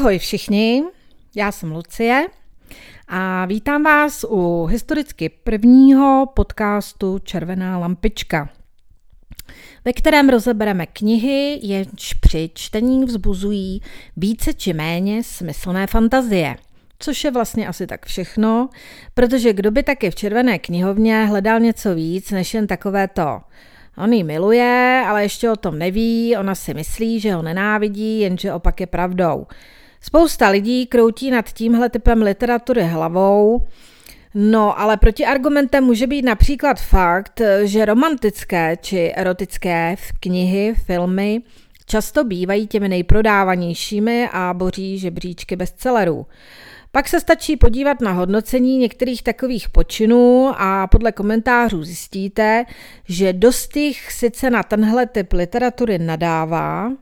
Ahoj všichni, já jsem Lucie a vítám vás u historicky prvního podcastu Červená lampička, ve kterém rozebereme knihy, jenž při čtení vzbuzují více či méně smyslné fantazie. Což je vlastně asi tak všechno, protože kdo by taky v červené knihovně hledal něco víc než jen takové to On ji miluje, ale ještě o tom neví, ona si myslí, že ho nenávidí, jenže opak je pravdou. Spousta lidí kroutí nad tímhle typem literatury hlavou, No, ale protiargumentem může být například fakt, že romantické či erotické knihy, filmy často bývají těmi nejprodávanějšími a boří žebříčky bestsellerů. Pak se stačí podívat na hodnocení některých takových počinů a podle komentářů zjistíte, že dost jich sice na tenhle typ literatury nadává,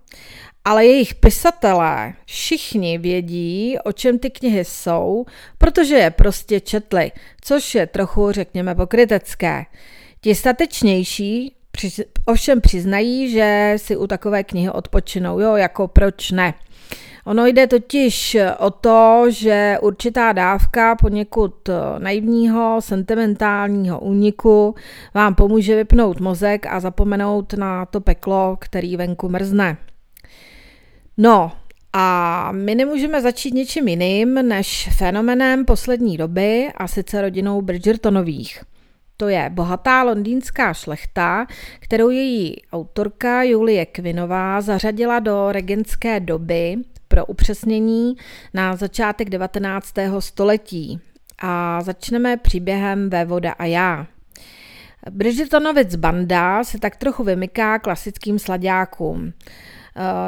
ale jejich pisatelé všichni vědí, o čem ty knihy jsou, protože je prostě četli, což je trochu, řekněme, pokrytecké. Ti statečnější ovšem přiznají, že si u takové knihy odpočinou, jo, jako proč ne. Ono jde totiž o to, že určitá dávka poněkud naivního, sentimentálního úniku vám pomůže vypnout mozek a zapomenout na to peklo, který venku mrzne. No, a my nemůžeme začít něčím jiným než fenomenem poslední doby a sice rodinou Bridgertonových. To je bohatá londýnská šlechta, kterou její autorka Julie Kvinová zařadila do regentské doby pro upřesnění na začátek 19. století. A začneme příběhem Vévoda a já. Bridgertonovic banda se tak trochu vymyká klasickým sladákům.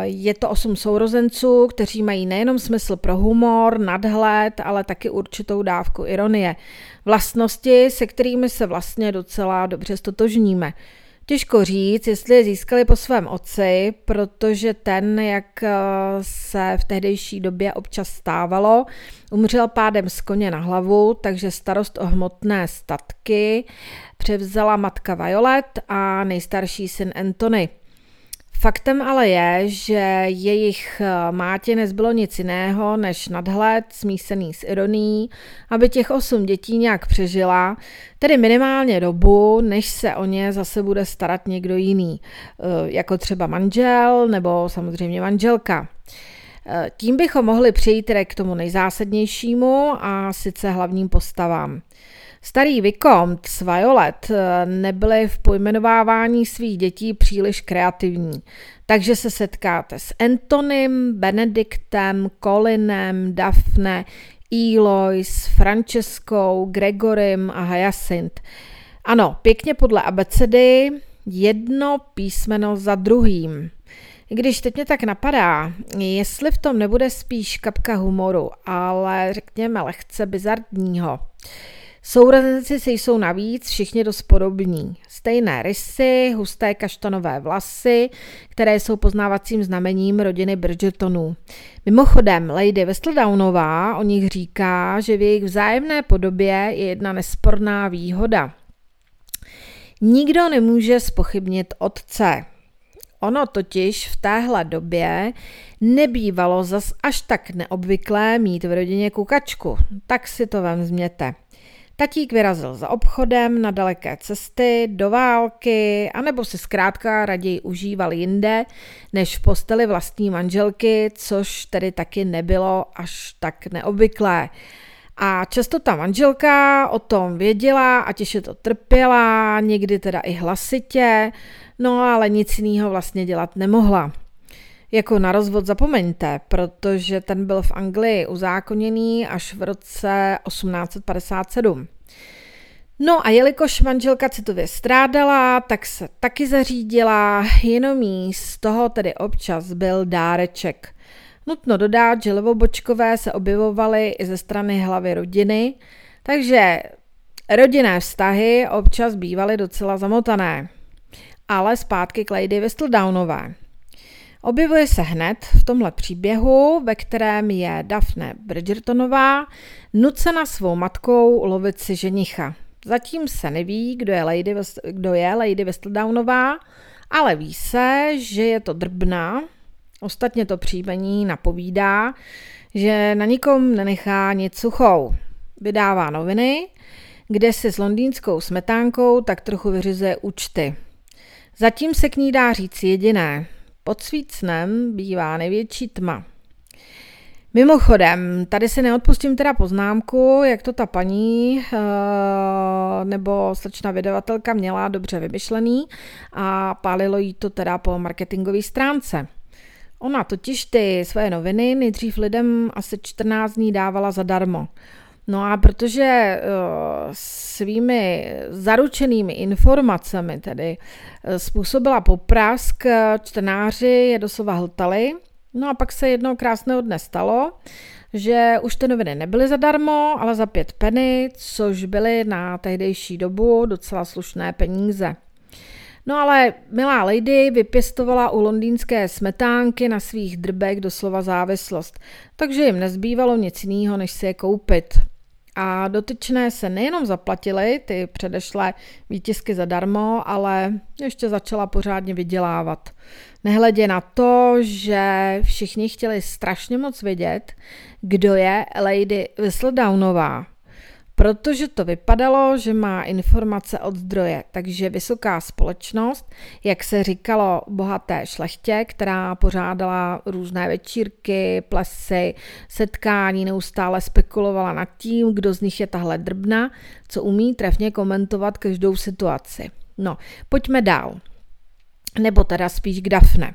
Je to osm sourozenců, kteří mají nejenom smysl pro humor, nadhled, ale taky určitou dávku ironie. Vlastnosti, se kterými se vlastně docela dobře stotožníme. Těžko říct, jestli je získali po svém otci, protože ten, jak eh, se v tehdejší době občas stávalo, umřel pádem z koně na hlavu, takže starost o hmotné statky převzala matka Violet a nejstarší syn Anthony. Faktem ale je, že jejich eh, mátě nezbylo nic jiného než nadhled smísený s ironií, aby těch osm dětí nějak přežila, tedy minimálně dobu, než se o ně zase bude starat někdo jiný, eh, jako třeba manžel nebo samozřejmě manželka. Eh, tím bychom mohli přejít k tomu nejzásadnějšímu a sice hlavním postavám. Starý Vicomte s Violet eh, nebyli v pojmenovávání svých dětí příliš kreativní, takže se setkáte s Antonym, Benediktem, Colinem, Daphne, Eloy, s Franceskou, Gregorem a Hyacinth. Ano, pěkně podle abecedy, jedno písmeno za druhým. Když teď mě tak napadá, jestli v tom nebude spíš kapka humoru, ale řekněme lehce bizardního. Sourozenci si jsou navíc všichni dost podobní. Stejné rysy, husté kaštanové vlasy, které jsou poznávacím znamením rodiny Bridgertonů. Mimochodem, Lady Westledownová o nich říká, že v jejich vzájemné podobě je jedna nesporná výhoda. Nikdo nemůže spochybnit otce. Ono totiž v téhle době nebývalo zas až tak neobvyklé mít v rodině kukačku, tak si to vezměte. Tatík vyrazil za obchodem na daleké cesty, do války, anebo si zkrátka raději užíval jinde, než v posteli vlastní manželky, což tedy taky nebylo až tak neobvyklé. A často ta manželka o tom věděla a těše to trpěla, někdy teda i hlasitě, no ale nic jiného vlastně dělat nemohla. Jako na rozvod zapomeňte, protože ten byl v Anglii uzákoněný až v roce 1857. No a jelikož manželka citově strádala, tak se taky zařídila, jenom jí z toho tedy občas byl dáreček. Nutno dodat, že levobočkové se objevovaly i ze strany hlavy rodiny, takže rodinné vztahy občas bývaly docela zamotané. Ale zpátky k Lady Whistledownové. Objevuje se hned v tomhle příběhu, ve kterém je Daphne Bridgertonová nucena svou matkou lovit si ženicha. Zatím se neví, kdo je Lady, kdo je Lady Whistledownová, ale ví se, že je to drbna Ostatně to příjmení napovídá, že na nikom nenechá nic suchou. Vydává noviny, kde si s londýnskou smetánkou tak trochu vyřizuje účty. Zatím se k ní dá říct jediné. Pod svícnem bývá největší tma. Mimochodem, tady si neodpustím teda poznámku, jak to ta paní eh, nebo slečna vydavatelka měla dobře vymyšlený a pálilo jí to teda po marketingové stránce. Ona totiž ty své noviny nejdřív lidem asi 14 dní dávala zadarmo. No a protože uh, svými zaručenými informacemi tedy uh, způsobila poprask, čtenáři je doslova hltali, no a pak se jednou krásného dne stalo, že už ty noviny nebyly zadarmo, ale za pět peny, což byly na tehdejší dobu docela slušné peníze. No ale milá lady vypěstovala u londýnské smetánky na svých drbech doslova závislost, takže jim nezbývalo nic jiného, než si je koupit. A dotyčné se nejenom zaplatily ty předešlé výtisky zadarmo, ale ještě začala pořádně vydělávat. Nehledě na to, že všichni chtěli strašně moc vědět, kdo je Lady Whistledownová protože to vypadalo, že má informace od zdroje. Takže vysoká společnost, jak se říkalo bohaté šlechtě, která pořádala různé večírky, plesy, setkání, neustále spekulovala nad tím, kdo z nich je tahle drbna, co umí trefně komentovat každou situaci. No, pojďme dál nebo teda spíš k Dafne,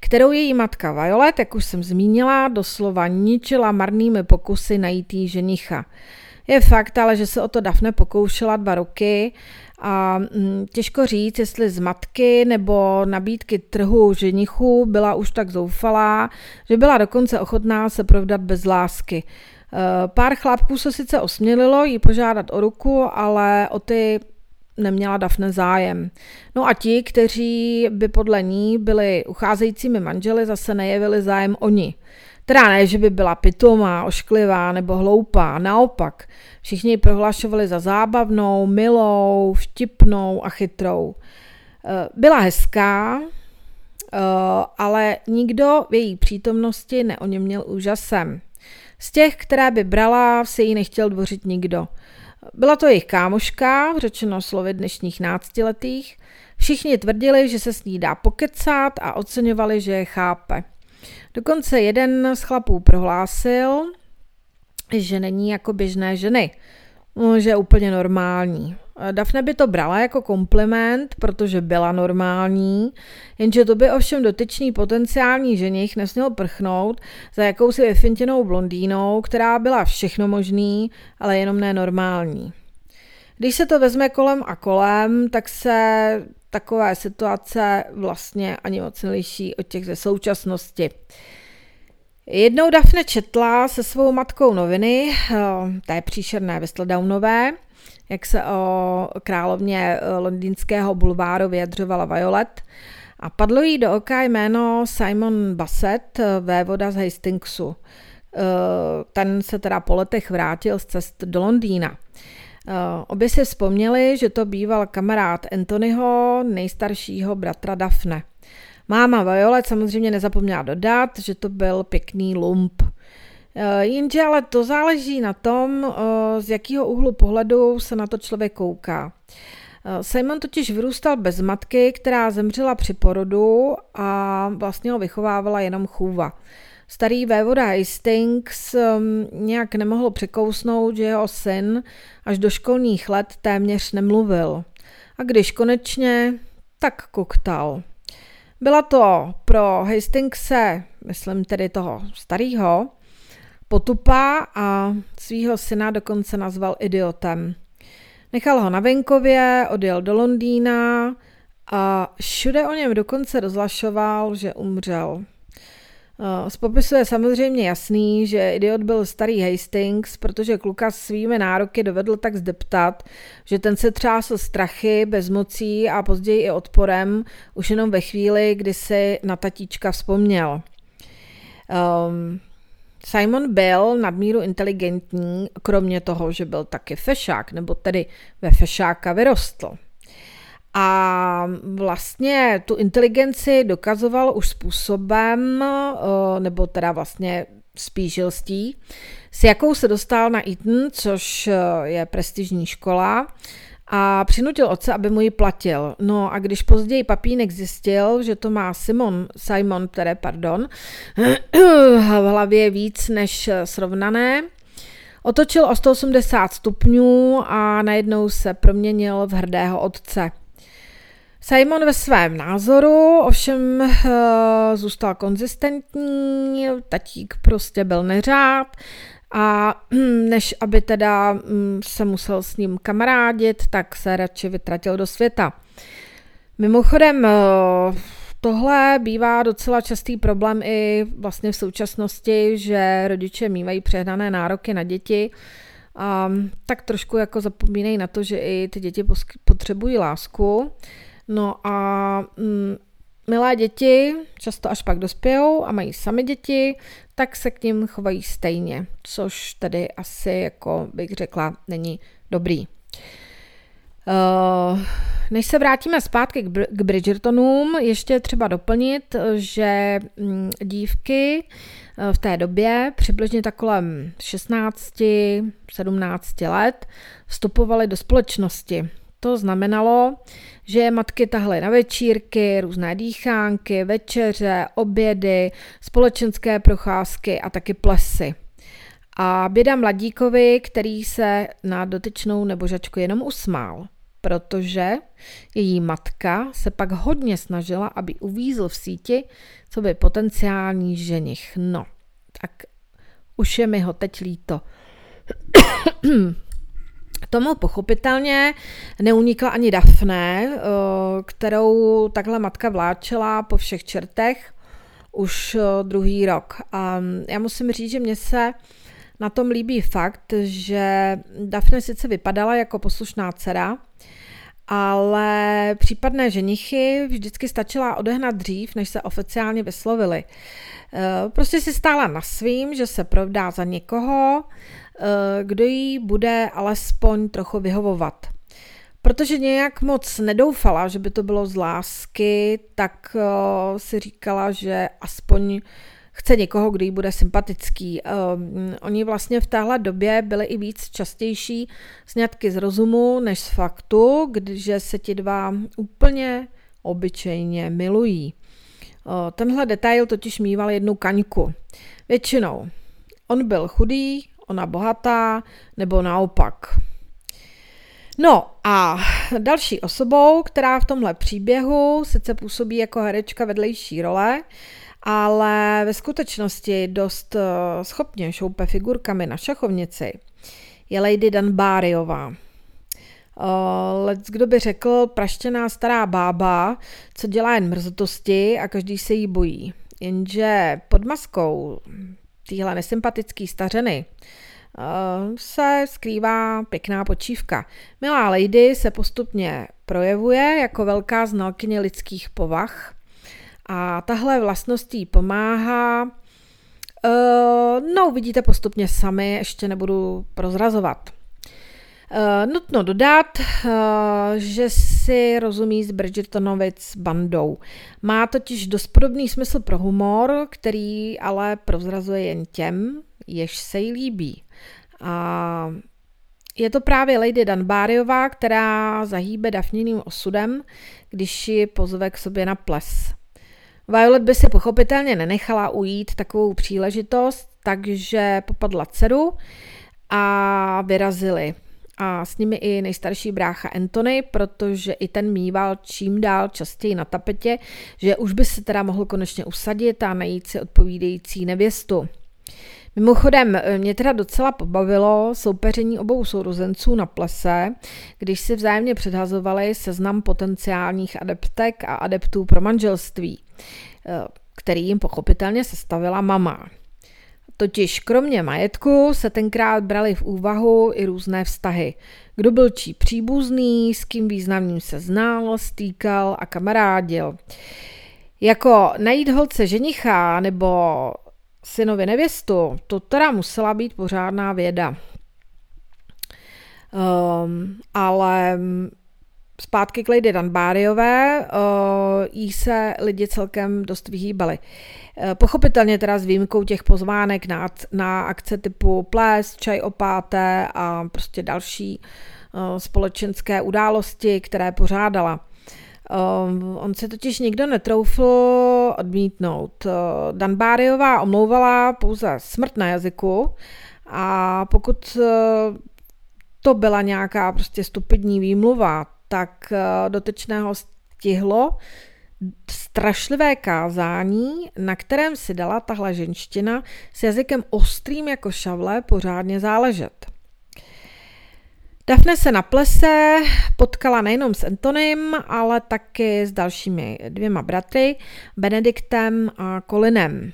kterou její matka Violet, jak už jsem zmínila, doslova ničila marnými pokusy najít jí ženicha. Je fakt, ale že se o to Dafne pokoušela dva roky a mm, těžko říct, jestli z matky nebo nabídky trhu ženichů byla už tak zoufalá, že byla dokonce ochotná se provdat bez lásky. E, pár chlápků se sice osmělilo jí požádat o ruku, ale o ty neměla Dafne zájem. No a ti, kteří by podle ní byli ucházejícími manželi, zase nejevili zájem oni. Teda ne, že by byla pitomá, ošklivá nebo hloupá, naopak. Všichni ji prohlašovali za zábavnou, milou, vtipnou a chytrou. Eh, byla hezká, eh, ale nikdo v její přítomnosti neoněměl úžasem. Z těch, které by brala, se jí nechtěl dvořit nikdo. Byla to jejich kámoška, řečeno slovy dnešních náctiletých. Všichni tvrdili, že se s ní dá pokecat a oceňovali, že je chápe. Dokonce jeden z chlapů prohlásil, že není jako běžné ženy, no, že je úplně normální. Dafne by to brala jako kompliment, protože byla normální, jenže to by ovšem dotyčný potenciální ženich nesměl prchnout za jakousi vyfintěnou blondýnou, která byla všechno možný, ale jenom ne normální. Když se to vezme kolem a kolem, tak se takové situace vlastně ani moc neliší od těch ze současnosti. Jednou Dafne četla se svou matkou noviny, eh, té příšerné Whistledownové, jak se o královně eh, londýnského bulváru vyjadřovala Violet, a padlo jí do oka jméno Simon Bassett, eh, vévoda z Hastingsu. Ten se teda po letech vrátil z cest do Londýna. Obě si vzpomněli, že to býval kamarád Anthonyho, nejstaršího bratra Dafne. Máma Violet samozřejmě nezapomněla dodat, že to byl pěkný lump. Eh, jenže ale to záleží na tom, eh, z jakého úhlu pohledu se na to člověk kouká. Eh, Simon totiž vyrůstal bez matky, která zemřela při porodu a vlastně ho vychovávala jenom chůva. Starý vévoda Hastings um, nějak nemohl překousnout, že jeho syn až do školních let téměř nemluvil. A když konečně, tak koktal. Byla to pro Hastingse, myslím tedy toho starého, potupa a svého syna dokonce nazval idiotem. Nechal ho na venkově, odjel do Londýna a všude o něm dokonce rozlašoval, že umřel. Eh, z popisu je samozřejmě jasný, že idiot byl starý Hastings, protože kluka svými nároky dovedl tak zdeptat, že ten se třásl strachy, bezmocí a později i odporem, už jenom ve chvíli, kdy si na tatíčka vzpomněl. Um, Simon byl nadmíru inteligentní, kromě toho, že byl taky fešák, nebo tedy ve fešáka vyrostl. A vlastně tu inteligenci dokazoval už způsobem, eh, nebo teda vlastně spíš žilstí, s jakou se dostal na Eton, což eh, je prestižní škola, a přinutil otce, aby mu ji platil. No a když později papínek zjistil, že to má Simon, Simon, které, pardon, v hlavě víc než srovnané, otočil o 180 stupňů a najednou se proměnil v hrdého otce. Simon ve svém názoru ovšem uh, zůstal konzistentní, tatík prostě byl neřád a než aby teda um, se musel s ním kamarádit, tak se radši vytratil do světa. Mimochodem, uh, tohle bývá docela častý problém i vlastně v současnosti, že rodiče mývají přehnané nároky na děti, a tak trošku jako zapomínají na to, že i ty děti potřebují lásku. No a mm, milé děti často až pak dospějou a mají sami děti, tak se k ním chovají stejně, což tedy asi, jako bych řekla, není dobrý. Uh, než se vrátíme zpátky k, Br- k Bridgertonům, ještě třeba doplnit, že mm, dívky uh, v té době, přibližně tak kolem 16-17 let, vstupovaly do společnosti. To znamenalo, že matky tahly na večírky, různé dýchánky, večeře, obědy, společenské procházky a taky plesy. A běda mladíkovi, který se na dotyčnou nebožačku jenom usmál, protože její matka se pak hodně snažila, aby uvízl v síti, co by potenciální ženich. No, tak už je mi ho teď líto. Tomu pochopitelně neunikla ani Dafne, eh, kterou takhle matka vláčela po všech čertech už eh, druhý rok. A já musím říct, že mě se na tom líbí fakt, že Dafne sice vypadala jako poslušná dcera, ale případné ženichy vždycky stačila odehnat dřív, než se oficiálně vyslovili. Eh, prostě si stála na svým, že se provdá za někoho, kdo jí bude alespoň trochu vyhovovat. Protože nějak moc nedoufala, že by to bylo z lásky, tak uh, si říkala, že aspoň chce někoho, kdo jí bude sympatický. Uh, oni vlastně v téhle době byli i víc častější sňatky z rozumu než z faktu, když se ti dva úplně obyčejně milují. Tenhle detail totiž mýval jednu kaňku. Většinou. On byl chudý, ona bohatá, nebo naopak. No a další osobou, která v tomhle příběhu sice působí jako herečka vedlejší role, ale ve skutečnosti dost eh, schopně šoupe figurkami na šachovnici, je Lady Danbáriová. Uh, Lec kdo by řekl praštěná stará bába, co dělá jen mrzotosti a každý se jí bojí. Jenže pod maskou téhle nesympatické stařeny uh, se skrývá pěkná počívka. Milá lady se postupně projevuje jako velká znalkyně lidských povah a tahle vlastnost jí pomáhá. Uh, no, vidíte postupně sami, ještě nebudu prozrazovat. Uh, nutno dodat, uh, že si rozumí s Bridgertonovic bandou. Má totiž dost podobný smysl pro humor, který ale prozrazuje jen těm, jež se jí líbí. A je to právě Lady Danbáriová, která zahýbe Dafniným osudem, když ji pozve k sobě na ples. Violet by si pochopitelně nenechala ujít takovou příležitost, takže popadla dceru a vyrazili a s nimi i nejstarší brácha Anthony, protože i ten mýval čím dál častěji na tapetě, že už by se teda mohl konečně usadit a najít si odpovídající nevěstu. Mimochodem, mě teda docela pobavilo soupeření obou sourozenců na plese, když si vzájemně předhazovali seznam potenciálních adeptek a adeptů pro manželství, který jim pochopitelně sestavila mama. Totiž kromě majetku se tenkrát brali v úvahu i různé vztahy. Kdo byl čí příbuzný, s kým významným se znal, stýkal a kamarádil. Jako najít holce ženicha nebo synovi nevěstu, to teda musela být pořádná věda. Um, ale zpátky k Lady Danbáriové, jí se lidi celkem dost vyhýbali. Pochopitelně teda s výjimkou těch pozvánek na, na akce typu ples, čaj opáté a prostě další společenské události, které pořádala. On se totiž nikdo netroufl odmítnout. Danbáriová omlouvala pouze smrt na jazyku a pokud to byla nějaká prostě stupidní výmluva, tak eh, dotečného stihlo strašlivé kázání, na kterém si dala tahle ženština s jazykem ostrým jako šavle pořádně záležet. Dafne se na plese potkala nejenom s Antonym, ale taky s dalšími dvěma bratry, Benediktem a Colinem.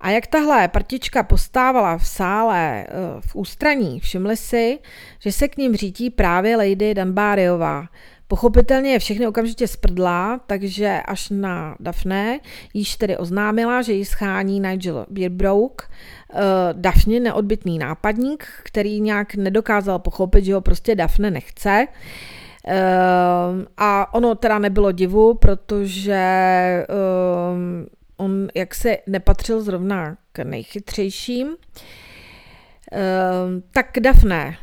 A jak tahle partička postávala v sále eh, v ústraní, všimli si, že se k ním řítí právě Lady Danbáriová. Pochopitelně je všechny okamžitě sprdla, takže až na Daphne již tedy oznámila, že ji schání Nigel Beerbrook, uh, Daphne neodbitný nápadník, který nějak nedokázal pochopit, že ho prostě Daphne nechce. Uh, a ono teda nebylo divu, protože uh, on jak se nepatřil zrovna k nejchytřejším. Ehm, tak Dafne,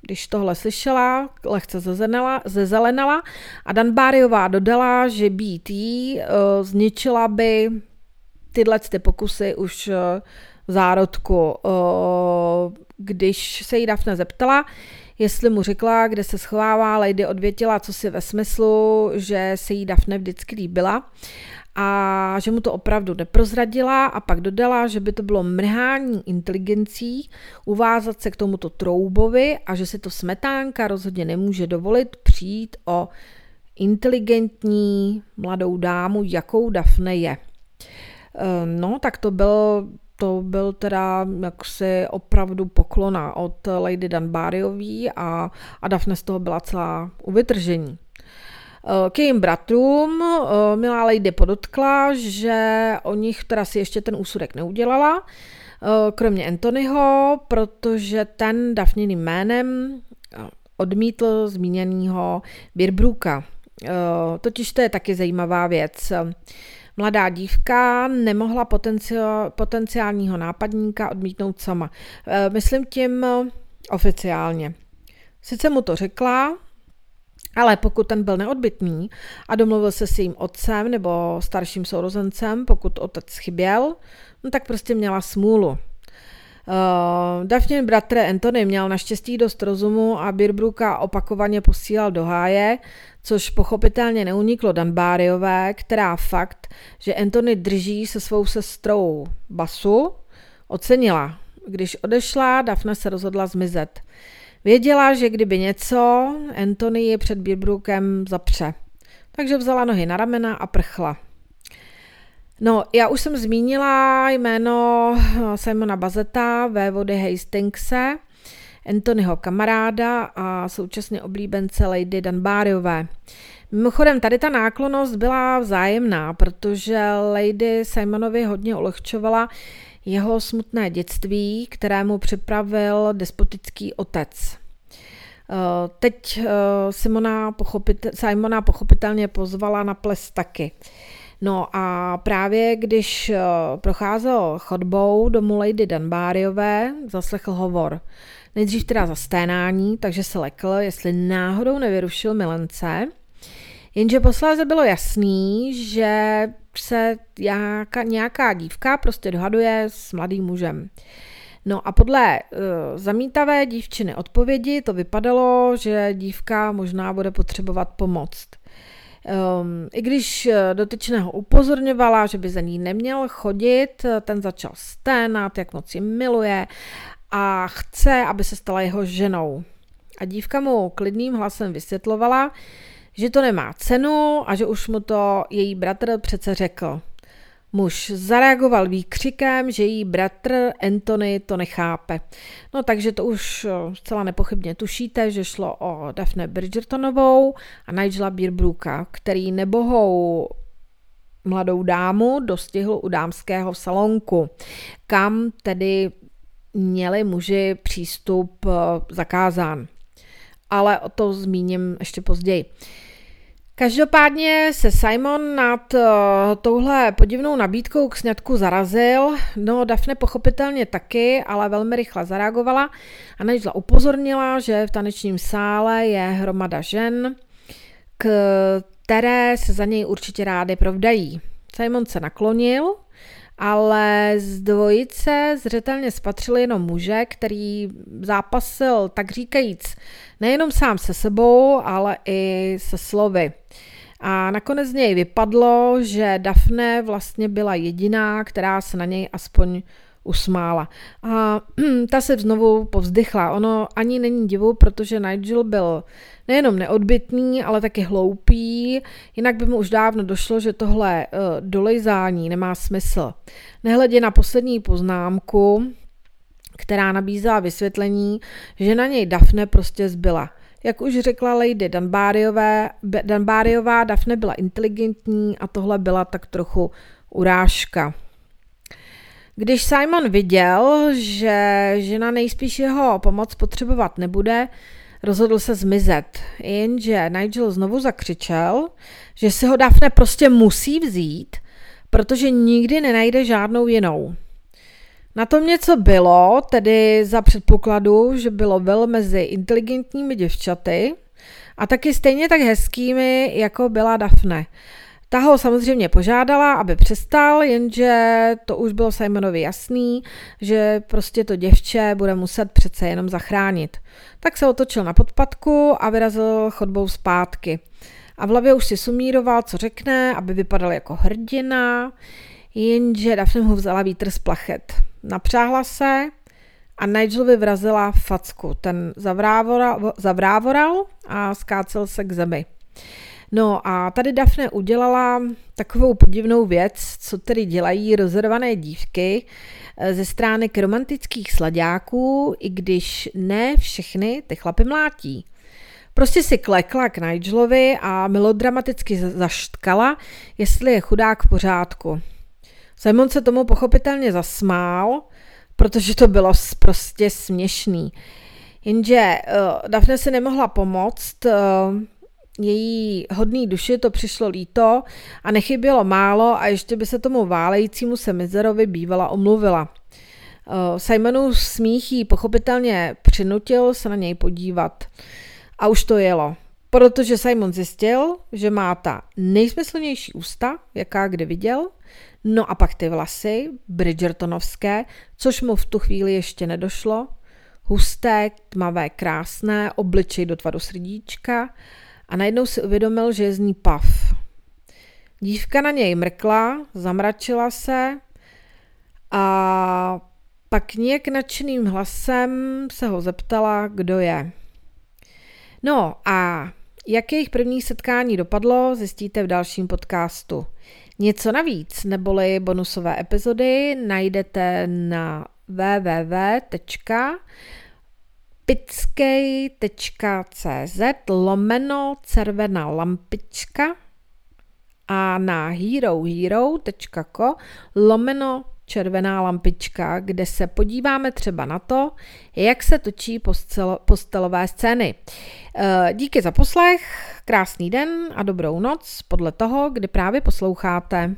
když tohle slyšela, lehce zezenala, zezelenala a Danbáriová dodala, že být jí uh, zničila by tyhle ty pokusy už uh, v zárodku. Uh, když se jí Dafne zeptala, jestli mu řekla, kde se schovává, Lady odvětila co si ve smyslu, že se jí Dafne vždycky líbila a že mu to opravdu neprozradila a pak dodala, že by to bylo mrhání inteligencí uvázat se k tomuto troubovi a že si to smetánka rozhodně nemůže dovolit přijít o inteligentní mladou dámu, jakou Dafne je. Ehm, no, tak to byl, to byl teda jaksi opravdu poklona od Lady Danbáriový a, a Dafne z toho byla celá uvytržení. Eh, k jejím bratrům eh, milá Lady podotkla, že o nich teda si ještě ten úsudek neudělala, eh, kromě Anthonyho, protože ten Daphniným jménem odmítl zmíněného Birbruka. Totiž to je taky zajímavá věc. Mladá dívka nemohla potenciálního nápadníka odmítnout sama. Myslím tím oficiálně. Sice mu to řekla, ale pokud ten byl neodbitný a domluvil se s jejím otcem nebo starším sourozencem, pokud otec chyběl, no tak prostě měla smůlu. Uh, Daphne bratr Anthony měl naštěstí dost rozumu a Birbruka opakovaně posílal do háje, což pochopitelně neuniklo Danbáriové, která fakt, že Anthony drží se svou sestrou Basu, ocenila. Když odešla, Daphne se rozhodla zmizet. Věděla, že kdyby něco, Anthony ji před Bierbrukem zapře. Takže vzala nohy na ramena a prchla. No, já už jsem zmínila jméno Simona Bazeta, vévody Hastingse, Anthonyho kamaráda a současně oblíbence Lady Danbáriové. Mimochodem, tady ta náklonost byla vzájemná, protože Lady Simonovi hodně ulehčovala jeho smutné dětství, kterému připravil despotický otec. Eh, teď eh, Simona, pochopit, Simona pochopitelně pozvala na ples taky. No a právě když eh, procházel chodbou domů Lady Danbáriové, zaslechl hovor. Nejdřív teda za sténání, takže se lekl, jestli náhodou nevyrušil milence. Jenže posléze bylo jasný, že se nějaká, nějaká dívka prostě dohaduje s mladým mužem. No a podle uh, zamítavé dívčiny odpovědi to vypadalo, že dívka možná bude potřebovat pomoc. Um, I když eh, dotyčného upozorňovala, že by za ní neměl chodit, ten začal sténat, jak moc ji miluje a chce, aby se stala jeho ženou. A dívka mu klidným hlasem vysvětlovala, že to nemá cenu a že už mu to její bratr přece řekl. Muž zareagoval výkřikem, že její bratr Anthony to nechápe. No takže to už eh, zcela nepochybně tušíte, že šlo o Daphne Bridgertonovou a Nigela Beerbrooka, který nebohou mladou dámu dostihl u dámského salonku, kam tedy měli muži přístup eh, zakázán. ale o to zmíním ještě později. Každopádně se Simon nad uh, touhle podivnou nabídkou k sňatku zarazil. No, Daphne pochopitelně taky, ale velmi rychle zareagovala a Nigela upozornila, že v tanečním sále je hromada žen, které se za něj určitě rády provdají. Simon se naklonil, ale z dvojice zřetelně spatřil jenom muže, který zápasil, tak říkajíc, nejenom sám se sebou, ale i se slovy. A nakonec z něj vypadlo, že Daphne vlastně byla jediná, která se na něj aspoň usmála. A ta se znovu povzdychla. Ono ani není divu, protože Nigel byl nejenom neodbitný, ale taky hloupý, jinak by mu už dávno došlo, že tohle uh, dolejzání nemá smysl. Nehledě na poslední poznámku, která nabízela vysvětlení, že na něj Daphne prostě zbyla. Jak už řekla Lady Danbáriová, Daphne byla inteligentní a tohle byla tak trochu urážka. Když Simon viděl, že žena nejspíš jeho pomoc potřebovat nebude, rozhodl se zmizet. Jenže Nigel znovu zakřičel, že si ho Daphne prostě musí vzít, protože nikdy nenajde žádnou jinou. Na tom něco bylo, tedy za předpokladu, že bylo vel mezi inteligentními děvčaty a taky stejně tak hezkými, jako byla Daphne. Ta ho samozřejmě požádala, aby přestal, jenže to už bylo Simonovi jasný, že prostě to děvče bude muset přece jenom zachránit. Tak se otočil na podpadku a vyrazil chodbou zpátky. A v hlavě už si sumíroval, co řekne, aby vypadal jako hrdina, jenže Daphne mu vzala vítr z plachet. Napřáhla se a Nigelovi vrazila facku. Ten zavrávoral, zavrávoral a skácel se k zemi. No a tady Dafne udělala takovou podivnou věc, co tedy dělají rozhodované dívky eh, ze stránek romantických sladáků, i když ne všechny ty chlapy mlátí. Prostě si klekla k Nigelovi a melodramaticky zaštkala, jestli je chudák v pořádku. Simon se tomu pochopitelně zasmál, protože to bylo prostě směšný. Jenže uh, Daphne si nemohla pomoct, uh, její hodný duši to přišlo líto a nechybělo málo a ještě by se tomu válejícímu se Mizerovi bývala omluvila. Uh, Simonův smích jí pochopitelně přinutil se na něj podívat. A už to jelo. Protože Simon zjistil, že má ta nejsmyslnější ústa, jaká kdy viděl, no a pak ty vlasy, Bridgertonovské, což mu v tu chvíli ještě nedošlo, husté, tmavé, krásné, obličej do tvaru srdíčka a najednou si uvědomil, že je z ní pav. Dívka na něj mrkla, zamračila se a pak nějak nadšeným hlasem se ho zeptala, kdo je. No a jak jejich první setkání dopadlo, zjistíte v dalším podcastu. Něco navíc, neboli bonusové epizody, najdete na www.pitskej.cz lomeno červená lampička a na herohero.co lomeno červená lampička, kde se podíváme třeba na to, jak se točí postelové scény. Eh, díky za poslech, krásný den a dobrou noc podle toho, kdy právě posloucháte.